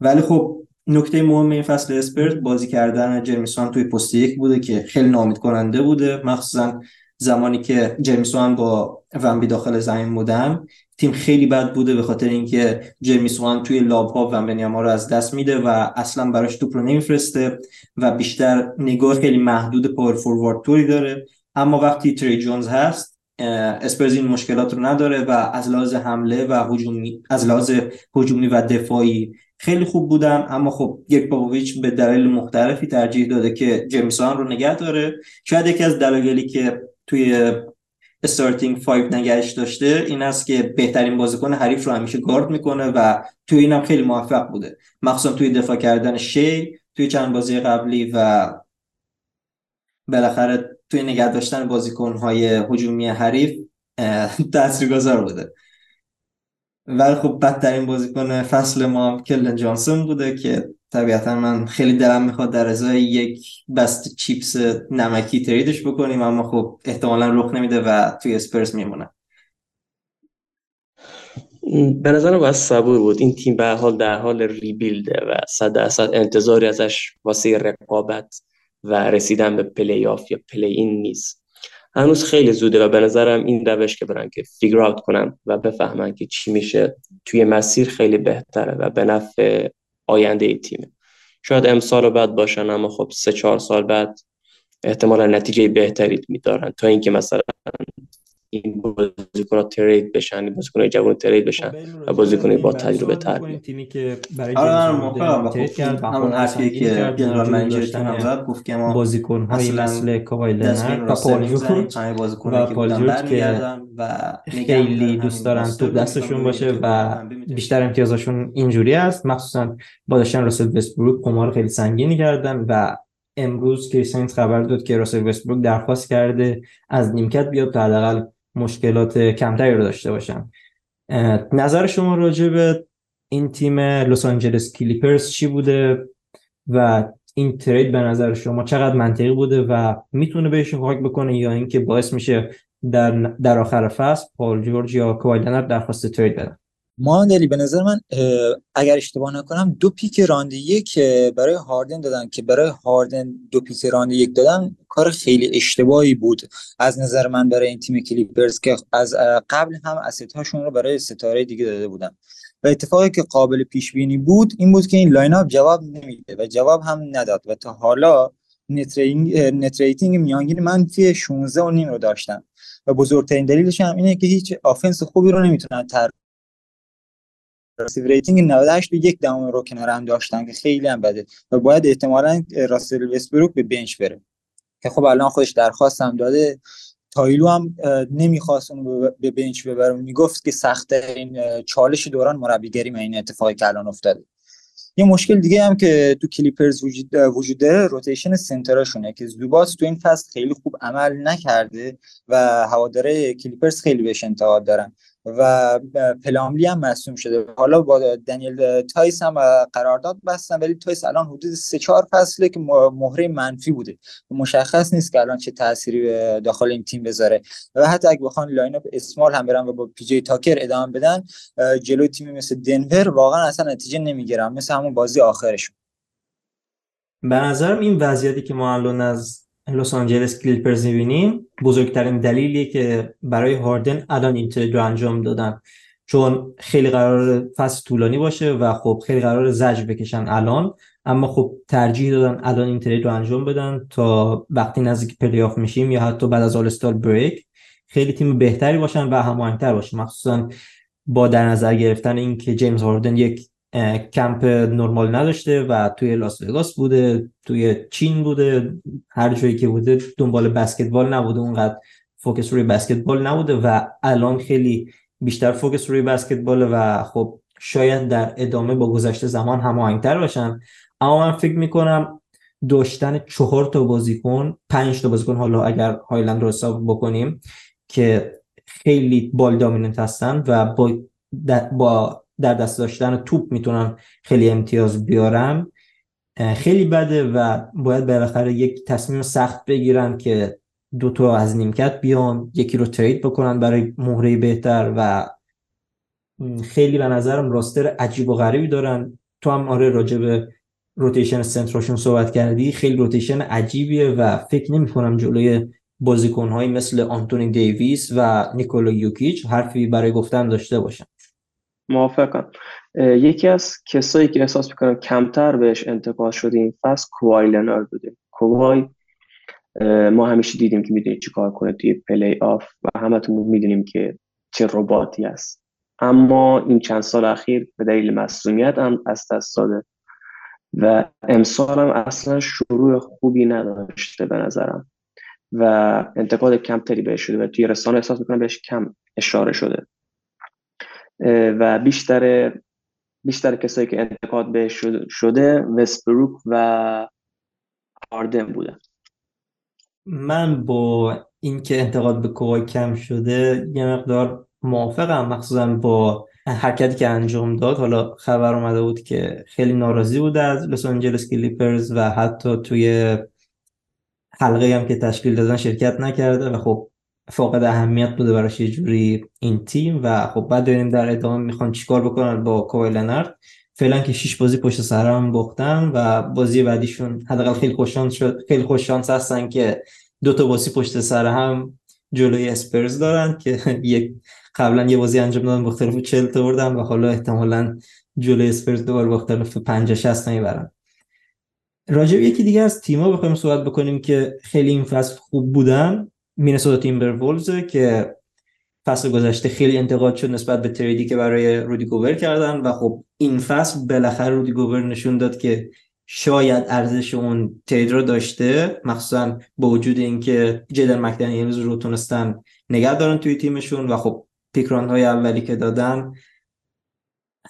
ولی خب نکته مهم این فصل اسپرت بازی کردن جرمیسون توی پست یک بوده که خیلی نامید کننده بوده. مخصوصا زمانی که جرمیسون با ونبی داخل زمین بودن تیم خیلی بد بوده به خاطر اینکه جرمیسون توی لاب ها ونبنیاما رو از دست میده و اصلا براش توپ رو نمیفرسته و بیشتر نگاه خیلی محدود پاور فوروارد توری داره. اما وقتی تری جونز هست اسپرز این مشکلات رو نداره و از لحاظ حمله و هجومی از لحاظ هجومی و دفاعی خیلی خوب بودن. اما خب یک بابویچ به دلیل مختلفی ترجیح داده که جیمسون رو نگه داره. شاید یکی از دلایلی که توی استارتینگ 5 نگهش داشته این است که بهترین بازیکن حریف رو همیشه گارد می‌کنه و توی اینم خیلی موفق بوده. مخصوصا توی دفاع کردن شی توی چند بازی قبلی و بالاخره توی نگه داشتن بازیکنهای هجومی حریف تاثیرگذار بوده. ولی خب بدترین بازیکن فصل ما کلن جانسون بوده که طبیعتا من خیلی دلم می‌خواد در ازای یک بست چیپس نمکی تریدش بکنیم اما خب احتمالا رخ نمیده و توی اسپرس میمونه به نظرم باید صبور بود. این تیم به حال در حال ریبیلده و صد درصد انتظاری ازش واسه رقابت و رسیدن به پلی آف یا play-in نیست. هنوز خیلی زوده و به نظرم این روش که برن که figure out کنن و بفهمن که چی میشه توی مسیر خیلی بهتره و به نفع آینده تیمه. شاید امسال بد باشن اما خب سه چهار سال بعد احتمالا نتیجه بهتری میارن تا اینکه مثلا این بازیکن trade بشن این بازیکن جوان trade بشن و بازیکن با تجربه تر تیمی که برای هاردن trade کرد همون حرفی که general manager هم زد گفت که ما بازیکن های مثل کاوای لنرد و پال و پال که خیلی دوست دارن تو دستشون باشه و بیشتر امتیازشون اینجوری است. مخصوصا با داشتن راسل وستبروک قمار خیلی سنگینی کردن و امروز کریس خبر داد که راسل وستبروک درخواست کرده از نیمکت بیاد تا حداقل مشکلات کمتری رو داشته باشن نظر شما راجع به این تیم لس آنجلس کلیپرز چی بوده و این ترید به نظر شما چقدر منطقی بوده و می‌تونه بهشون کمک بکنه یا اینکه باعث میشه در در آخر فصل پال جورج یا کوای لنرد درخواست trade بدن؟ ماندلی به نظر من اگر اشتباه نکنم دو pick round یک برای هاردن دادن که برای هاردن دو pick round یک دادن کار خیلی اشتباهی بود. از نظر من برای این تیم کلیپرز که از قبل هم asset هاشون رو برای ستاره دیگه داده بودن. و اتفاقی که قابل پیش بینی بود این بود که این lineup جواب نمیده و جواب هم نداد و تا حالا net rating میانگین منفی 16 و نیم رو داشتن و بزرگترین دلیلش هم اینه که هیچ offense خوبی رو نمی‌تونن offensive rating 98 به یک دهم رو کنار هم داشتن که خیلی هم بده. و باید احتمالا راسل وستبروک به bench بره. که خب الان خودش درخواست هم داده. تای لو هم نمی‌خواست اون به bench ببره. می‌گفت که سخت این چالش دوران مربیگری من این اتفاقی که الان افتاده. یه مشکل دیگه هم که تو کلیپرز وجود وجود داره rotation center اشونه که زوباس تو این فصل خیلی خوب عمل نکرده و هواداره کلیپرز خیلی بهش انتقاد دارن. و پلاملی هم مصدوم شده. حالا با دنیل تایس هم قرارداد بستن ولی تایس الان حدود سه چهار فصله که مهره منفی بوده. مشخص نیست که الان چه تأثیری داخل این تیم بذاره. و حتی اگه بخوان lineup small هم برن و با پی جی تاکر ادامه بدن جلو تیمی مثل دنور واقعا اصلا نتیجه نمی‌گیرن. مثل همون بازی آخرشون. به نظرم این وضعیتی که ما الان از لس آنجلس کلیپرز می‌بینیم. بزرگترین دلیلیه که برای هاردن الان این trade رو انجام دادن. چون خیلی قراره فصل طولانی باشه و خب خیلی قراره زجر بکشن الان. اما خب ترجیح دادن الان این trade رو انجام بدن تا وقتی نزدیک پلی آف میشیم یا حتی بعد از All-Star break خیلی تیم بهتری باشن و هماهنگتر باشن. مخصوصا با در نظر گرفتن اینکه جیمز هاردن یک کمپ نرمال نداشته و توی لاس وگاس بوده توی چین بوده هر جایی که بوده دنبال بسکتبال نبوده اونقدر focus روی بسکتبال نبوده و الان خیلی بیشتر focus روی بسکتبال و خب شاید در ادامه با گذشت زمان هماهنگتر باشن. اما من فکر می‌کنم داشتن چهار تا بازیکن پنج تا بازیکن حالا اگر هایلند رو حساب بکنیم که خیلی بال دامیننت هستن و با با در دست داشتن توپ می‌تونن خیلی امتیاز بیارن خیلی بده و باید بالاخره یک تصمیم سخت بگیرن که دو تا از نیمکت بیان یکی رو ترید بکنن برای مهره بهتر و خیلی به نظرم راستر عجیب و غریبی دارن. تو هم آره راجع به روتیشن سنتراشون صحبت کردی خیلی روتیشن عجیبیه و فکر نمی کنم جلوی بازیکنهایی مثل آنتونی دیویس و نیکولا یوکیچ حرفی برای گفتن داشته باشن. موافقم. یکی از کسایی که احساس می‌کنم کمتر بهش انتقاد شده این فصل کوای لنرد بوده. کوای ما همیشه دیدیم که می‌دونید چی کار کنه توی پلی آف و همتون می‌دونیم که چه رباتی است اما این چند سال اخیر به دلیل مصدومیت هم از دست داده و امسال هم اصلا شروع خوبی نداشته به نظرم. و انتقاد کمتری بهش شده و توی رسانه احساس می‌کنم بهش کم اشاره شده. و بیشتر بیشتر کسایی که انتقاد به شده وستبروک و هاردن بودن من با اینکه انتقاد به کوای کم شده یه مقدار موافقم. مخصوصا با حرکتی که انجام داد. حالا خبر اومده بود که خیلی ناراضی بوده از لس آنجلس کلیپرز و حتی توی حلقه هم که تشکیل دادن شرکت نکرده و خب فاقد اهمیت بوده براش یه جوری این تیم و خب بعد ببینیم در ادامه می‌خوان چیکار بکنن با کوای لنارد. فعلا که شش بازی پشت سر هم باختن و بازی بعدیشون حداقل خیلی خوششانس شد. خیلی خوششانس هستن که دو تا بازی پشت سر هم جلوی اسپرز دارن که یک قبلا یه بازی انجام دادن با اختلاف 40 تا بردن و حالا احتمالا جلوی اسپرز دوباره با اختلاف 50 60 می‌برن. راجع یکی دیگه از تیم‌ها بخوایم صحبت بکنیم که خیلی این فصل خوب بودن. مینسوتا تیمبرولز که فصل گذشته خیلی انتقاد شد نسبت به تریدی که برای رودی گوبر کردن و خب این فصل بالاخره رودی گوبر نشون داد که شاید ارزش اون ترید رو داشته مخصوصا با وجود اینکه جدن مکدنیلز رو تونستن نگه دارن توی تیمشون و خب پیکران های اولی که دادن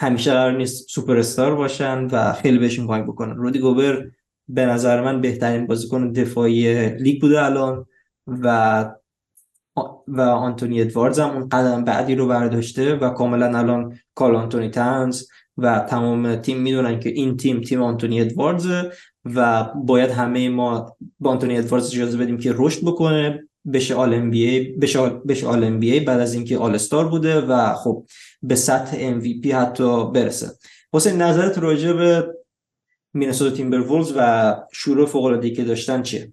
همیشه قرار نیست سوپر استار باشن و خیلی بهشون کمک بکنن. رودی گوبر به نظر من بهترین بازیکن دفاعی لیگ بوده الان. و و آنتونی ادواردز هم اون قدم بعدی رو برداشته و کاملا الان کارل آنتونی تاونز و تمام تیم می‌دونن که این تیم تیم آنتونی ادواردز و باید همه ما با آنتونی ادواردز اجازه بدیم که رشد بکنه بشه آل ام بی ای بشه بشه آل ام بی ای بعد از اینکه all star بوده و خب به سطح MVP حتی برسه. حسین نظرت راجع به مینسوتا تیمبر و شروع فوق العاده که داشتن چیه؟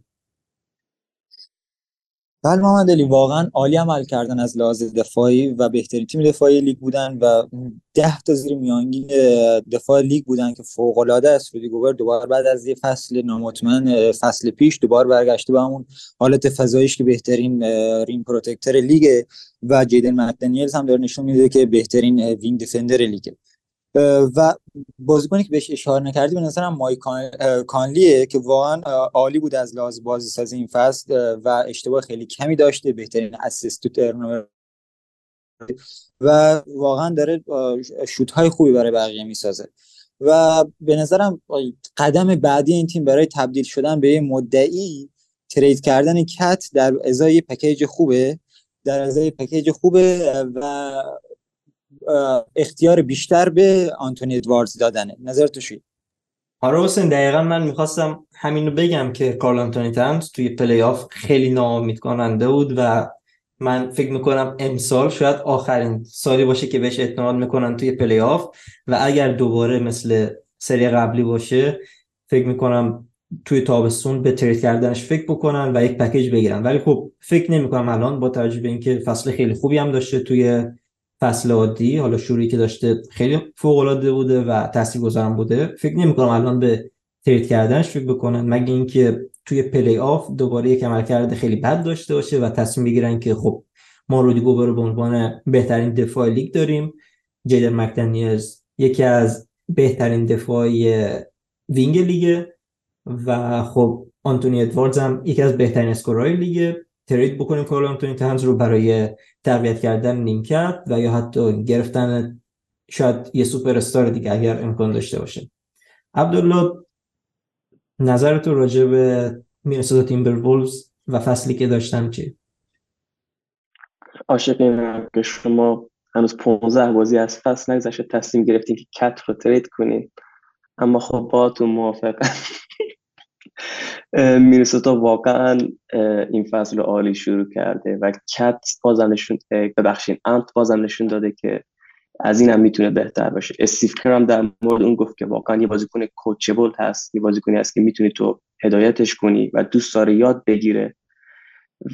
بله محمد علی واقعا عالی عمل کردن از لحاظ دفاعی و بهترین تیم دفاعی لیگ بودن و ده تا زیر میانگین دفاع لیگ بودن که فوق العاده است. رودی گوبر دوباره بعد از یه فصل نامطمئن فصل پیش دوباره برگشته به همون حالت فضاییش که بهترین rim protector لیگ و جیدن مکدنیلز هم داره نشون میده که بهترین wing defender لیگه. و بازیکنی که بهش اشاره نکردی به نظرم مایک کانلیه که واقعا عالی بود از لحاظ بازی سازی این فصل و اشتباه خیلی کمی داشته بهترین اسیست تو و واقعا داره شوت های خوبی برای بقیه می‌سازه. و به نظرم قدم بعدی این تیم برای تبدیل شدن به مدعی trade کردن کت در ازای پکیج خوبه. در ازای پکیج خوبه و اختیار بیشتر به آنتونی ادواردز دادنه. نظر تو چی آره حسین دقیقا من می‌خواستم همینو بگم که کارل آنتونی تاونز توی پلی آف خیلی ناامید کننده بود و من فکر می‌کنم امسال شاید آخرین سالی باشه که بهش اعتماد می‌کنن توی پلی آف و اگر دوباره مثل سری قبلی باشه فکر می‌کنم توی تابستون به trade کردنش فکر بکنن و یک پکیج بگیرن. ولی خب فکر نمی‌کنم الان با توجه به اینکه فصل خیلی خوبی هم داشته توی فصل عادی حالا شروعی که داشته خیلی فوق العاده بوده و تاثیرگذارم بوده. فکر نمی‌کنم الان به trade کردنش فکر بکنن. مگه اینکه توی پلی آف دوباره یک عملکرد خیلی بد داشته باشه و تصمیم بگیرن که خب ما رودی گوبر به عنوان بهترین دفاع لیگ داریم. جیدن مکدنیلز یکی از بهترین دفاع wing لیگ و خب آنتونی ادواردز هم یکی از بهترین scorer های لیگ trade بکنیم کارل آنتونی تاونز رو برای تقویت کردن نیمکت و یا حتی گرفتن شاید یه سوپر استار دیگه اگر امکان داشته باشه عبدالله نظر تو راجع به مینسوتا تیمبرولز و فصلی که داشتن چیه؟ عاشق اینم که شما هنوز 15 بازی از فصل نگذشته تصمیم گرفتین که کت رو ترید کنین. اما خب با تو موافقم. مینیسوتا واقعا این فصل عالی شروع کرده و کت بازم نشون ببخشین انت بازم نشون داده که از این هم می‌تونه بهتر باشه. استیف کرم در مورد اون گفت که واقعا یه بازیکن کوچبل هست یه بازیکنی هست که می‌تونی تو هدایتش کنی و دوست داره یاد بگیره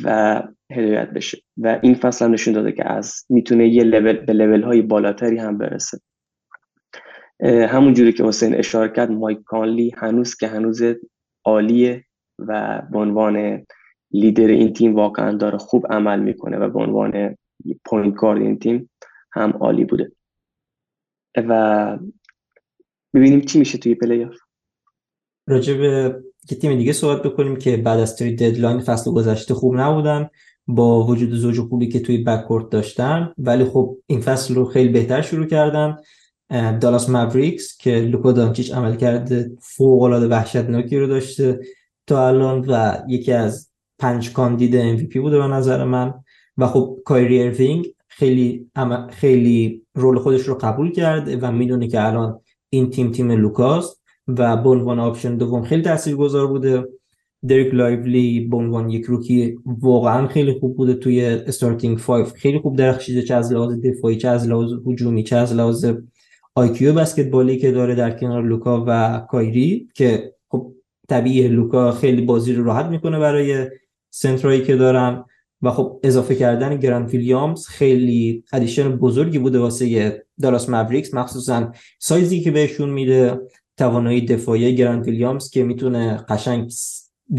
و هدایت بشه. و این فصل هم نشون داده که از می‌تونه یه لول به لول های بالاتری هم برسه. همون جوری که حسین اشاره کرد مایک کانلی هنوز که هنوز عالیه و به عنوان لیدر این تیم واقعا داره خوب عمل می‌کنه و به عنوان point guard این تیم هم عالی بوده. و ببینیم چی میشه توی پلی آف راجع به یه تیم دیگه صحبت بکنیم که بعد از trade deadline فصل گذشته خوب نبودن با وجود زوج خوبی که توی backcourt داشتن. ولی خب این فصل رو خیلی بهتر شروع کردن. دالاس ماوریکس که لوکا دانچیچ عملکرد فوق العاده وحشتناکی رو داشته تا الان و یکی از پنج کاندید MVP بوده به نظر من. و خب کایری اروینگ خیلی خیلی role خودش رو قبول کرده و می‌دونه که الان این تیم تیم لوکاست و به عنوان option دوم خیلی تاثیرگذار بوده. دریک لایولی به عنوان یک rookie واقعا خیلی خوب بوده توی starting 5 خیلی خوب درخشیده چه از لحاظ دفاعی چه از لحاظ هجومی چه از لحاظ IQ بسکتبالی که داره در کنار لوکا و کایری که خب طبیعی لوکا خیلی بازی رو راحت می‌کنه برای center ایی که دارن و خب اضافه کردن گرانت ویلیامز خیلی addition بزرگی بوده واسه دالاس ماوریکس مخصوصا سایزی که بهشون میده توانایی دفاعی گرانت ویلیامز که می‌تونه قشنگ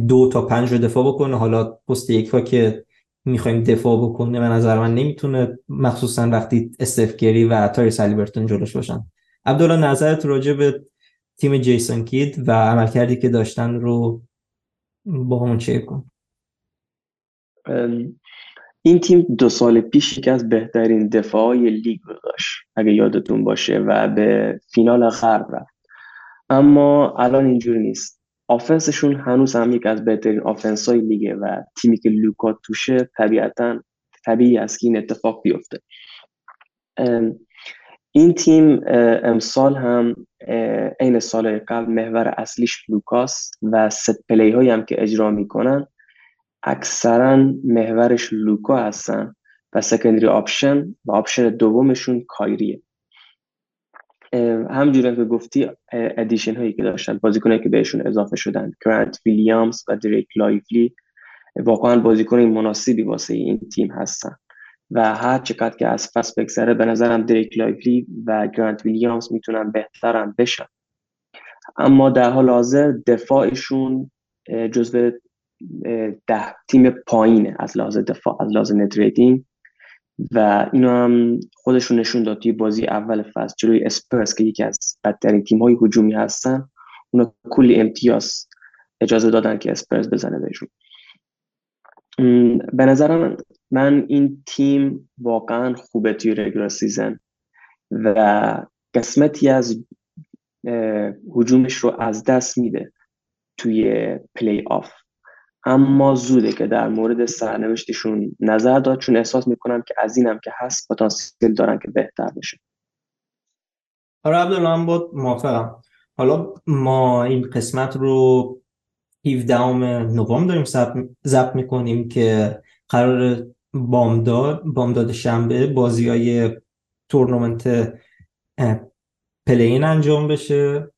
دو تا پنج رو دفاع بکنه. حالا پست یک ها که می‌خوایم دفاع بکنه به نظر من نمی‌تونه مخصوصا وقتی استفگری و تاری سالیبرتون جلوش باشن. عبدالله نظرت راجع به تیم جیسون کید و عملکردی که داشتن رو با همون چه کن؟ این تیم دو سال پیش یکی از بهترین دفاعی لیگ داشت اگه یادتون باشه و به فینال غرب رفت. اما الان اینجوری نیست. offense شون هنوز هم یکی از بهترین offense های لیگه و تیمی که لوکا توشه طبیعتا طبیعی است که این اتفاق بیفته. این تیم امسال هم عین سال قبل محور اصلیش لوکاست و set play هایی هم که اجرا می‌کنن اکثرا محورش لوکا هستن و secondary option و option دومشون کایریه. همجوری که گفتی addition هایی که داشتن بازیکنایی که بهشون اضافه شدن گرانت ویلیامز و دریک لایفلی واقعا بازیکن مناسبی واسه این تیم هستن. و هر چقدر که از فصل بگذره به نظرم دریک لایفلی و گرانت ویلیامز می‌تونن بهترم بشن. اما در حال حاضر دفاعشون جزو ده تیم پایینه از لحاظ دفاع از لحاظ net و اینو هم خودشون نشون داد توی بازی اول فصل جلوی اسپرس که یکی از بدترین تیم های هجومی هستن اونا کلی امتیاز اجازه دادن که اسپرس بزنه بهشون. به نظر من, من این تیم واقعا خوبه توی regular season و قسمتی از هجومش رو از دست میده توی پلی آف اما زوده که در مورد سرنوشتشون نظر داد چون احساس می‌کنم که از اینم که هست پتانسیل دارن که بهتر بشه. آره عبدالله با موافقم. حالا ما این قسمت رو 17 نوامبر داریم ضبط می‌کنیم که قرار بامداد بامداد شنبه بازی های تورنمنت play-in انجام بشه.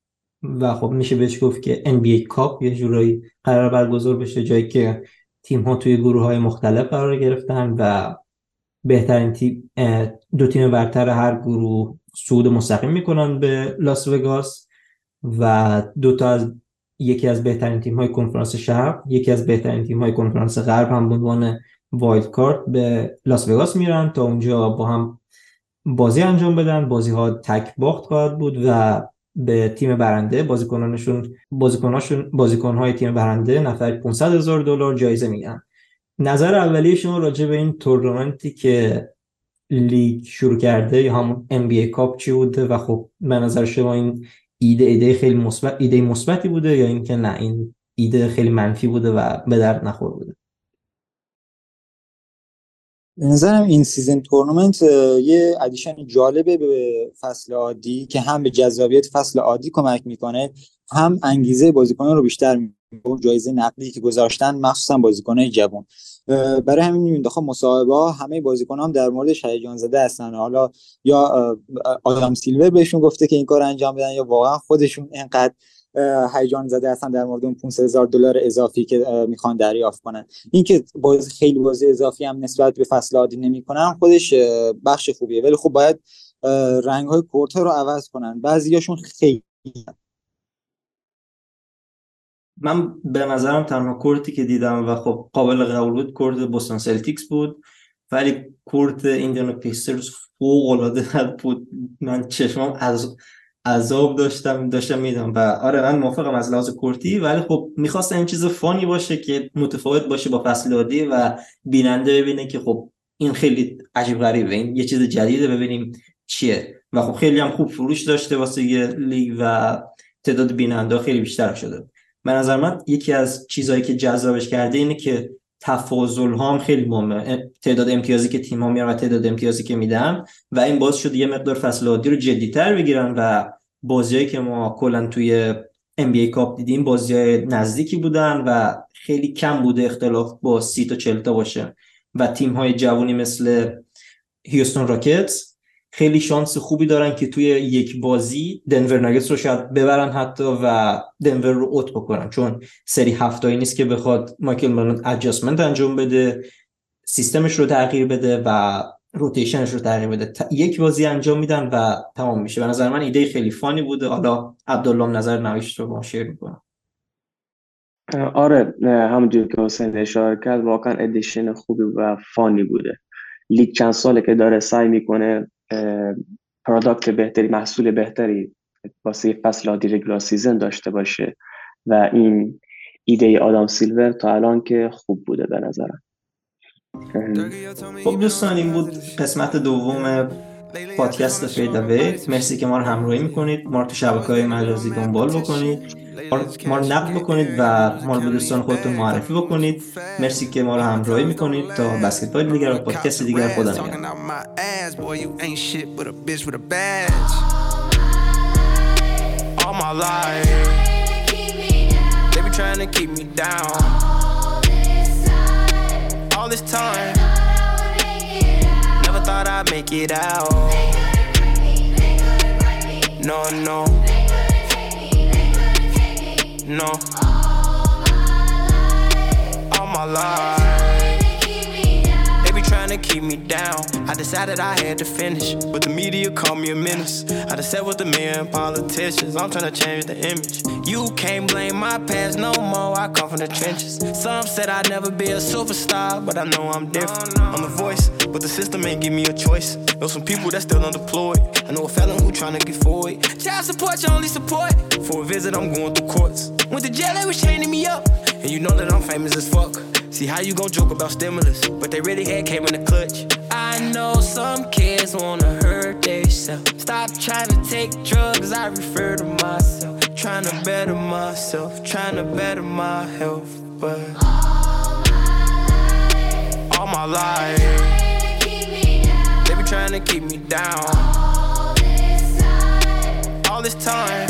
و خب میشه بهش گفت که NBA Cup یه جورایی قرار برگزار بشه جایی که تیم ها توی گروه های مختلف قرار گرفتن و بهترین تیم دو تیم برتر هر گروه صعود مستقیم می‌کنن به لاس وگاس و دو تا از یکی از بهترین تیم های کنفرانس شرق یکی از بهترین تیم های کنفرانس غرب هم به عنوان wild card به لاس وگاس میرن تا اونجا با هم بازی انجام بدن. بازی ها تک باخت خواهد بود و به تیم برنده. بازیکنانشون بازیکناشون بازیکنهای تیم برنده نفر 500 هزار دلار جایزه میگیرن نظر اولیه شما راجع به این تورنمنتی که لیگ شروع کرده یا همون NBA Cup چی بوده و خب به نظر شما این ایده ایده خیلی مثبت ایده مثبتی بوده یا اینکه نه این ایده خیلی منفی بوده و به درد نخور بوده؟ به نظرم in-season tournament یه addition جالبه به فصل عادی که هم به جذابیت فصل عادی کمک می‌کنه هم انگیزه بازیکنان رو بیشتر اون جایزه نقدی که گذاشتن مخصوصا بازیکنان جوان. برای همین می‌بینید خب مصاحبه ها همه بازیکن هم در مورد هیجان زده هستن. حالا یا آدم سیلور بهشون گفته که این کار انجام بدن یا واقعا خودشون اینقدر هیجان زده هستن در مورد اون 500 هزار دلار اضافی که می‌خوان دریافت کنن. اینکه بازی خیلی بازی اضافی هم نسبت به فصل عادی نمی‌کنن خودش بخش خوبیه. ولی خب باید رنگ های court رو عوض کنن. بعضیاشون خیلی من به نظرم تنها court ی که دیدم و خب قابل قبول بود court بوستون سلتیکس بود. ولی court ایندیانا پیسرز فوق العاده بود. من چشمم از عذاب داشتم داشتم میدم و آره من موافقم از لحاظ court ی ولی خب می‌خواستم این چیز fun ی باشه که متفاوت باشه با فصل عادی و بیننده ببینه که خب این خیلی عجیب غریبه. این یه چیز جدیده ببینیم چیه. و خب خیلی هم خوب فروش داشته واسه یه لیگ و تعداد بیننده خیلی بیشتر شده. به نظر من یکی از چیزهایی که جذابش کرده اینه که تفاضل ها هم خیلی مهمه. تعداد امتیازی که تیم ها میارن و تعداد امتیازی که میدن. و این باز شد یه مقدار فصل عادی رو جدیتر بگیرن و بازیایی که ما کلا توی NBA کاپ دیدیم بازی نزدیکی بودن و خیلی کم بوده اختلاف با سی تا چلتا باشه. و تیم های جوانی مثل هیوستون راکتس خیلی شانس خوبی دارن که توی یک بازی دنور ناگتس رو شاید ببرن حتی و دنور رو اوت بکنن. چون سری هفتایی نیست که بخواد مایکل مالون ادجاستمنت انجام بده سیستمش رو تغییر بده و روتیشنش رو تغییر بده. یک بازی انجام میدن و تمام میشه. به نظر من ایده خیلی فانی بوده. حالا عبدالله نظر نویش رو با شیر می‌کنم آره همونجور که حسین اشاره کرد واقعا addition خوبی و fun ی بوده. لیگ چند ساله که داره سعی می‌کنه product بهتری محصول بهتری واسه فصل عادی regular season داشته باشه و این ایده آدم سیلور تا الان که خوب بوده به نظرم. خب دوستان این بود قسمت دوم پادکست Fadeaway مرسی که ما رو همراهی می‌کنید. ما رو تو شبکه های مجازی دنبال بکنید. ما رو نقد بکنید و ما رو به دوستان خودتون معرفی بکنید مرسی که ما رو همراهی می‌کنید تا بسکتبال دیگر و پادکست دیگر خدا نگهدار. No, no. No. All my life. They be trying to keep me down. I decided I had to finish, but the media called me a menace. I just sat with the men politicians, I'm trying to change the image. You can't blame my past no more. I come from the trenches. Some said I'd never be a superstar, but I know I'm different. I'm a voice, but the system ain't give me a choice. Know some people that still undeployed. I know a felon who tryna get forward. Child support, your only support. For a visit, I'm going through courts. Went to jail, they was chaining me up. And you know that I'm famous as fuck. See how you gon' joke about stimulus, but they really had came in the clutch. I know some kids wanna hurt themselves. Stop trying to take drugs, I refer to myself. Trying to better myself, trying to better my health. but all my life, all my life they be trying to keep me down. All this time, all this time.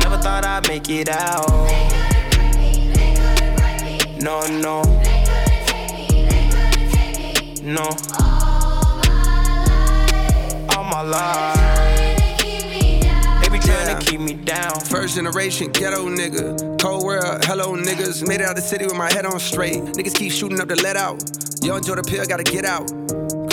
Never thought I'd make it out. No, no. No. All my life. They be trying to keep me down. First generation ghetto nigga. Cold world, hello niggas. Made it out the city with my head on straight. Niggas keep shooting up the let out. enjoy the Pill gotta get out.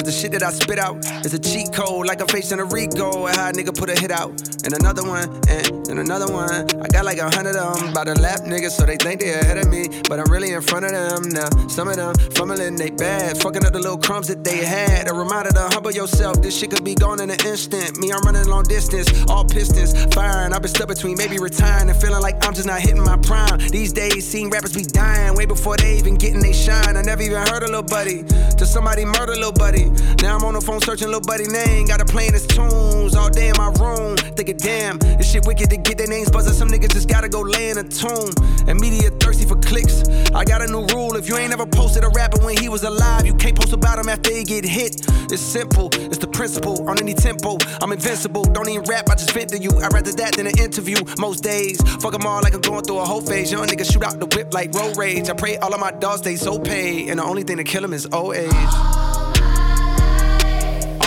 Cause the shit that I spit out is a cheat code, like I'm facing a Rico. And how a nigga put a hit out. And another one, and, and another one. I got like a hundred of them by the lap niggas, so they think they ahead of me. But I'm really in front of them now. Some of them fumbling they bad, fucking up the little crumbs that they had. A reminder to humble yourself, this shit could be gone in an instant. Me, I'm running long distance, all pistons firing. I've been stuck between maybe retiring and feeling like I'm just not hitting my prime. These days, seeing rappers be dying way before they even getting they shine. I never even heard a little buddy till somebody murder little buddy. Now I'm on the phone searching little buddy name. Got to playing his tunes all day in my room. Thinking, damn, this shit wicked to get their names buzzing. Some niggas just gotta go lay in a tomb. And media thirsty for clicks. I got a new rule. If you ain't ever posted a rapper when he was alive, you can't post about him after he get hit. It's simple, it's the principle. On any tempo, I'm invincible. Don't even rap, I just vent to you. I'd rather that than an interview most days. Fuck them all like I'm going through a whole phase. Young niggas shoot out the whip like road rage. I pray all of my dogs stay so paid. And the only thing to kill them is old age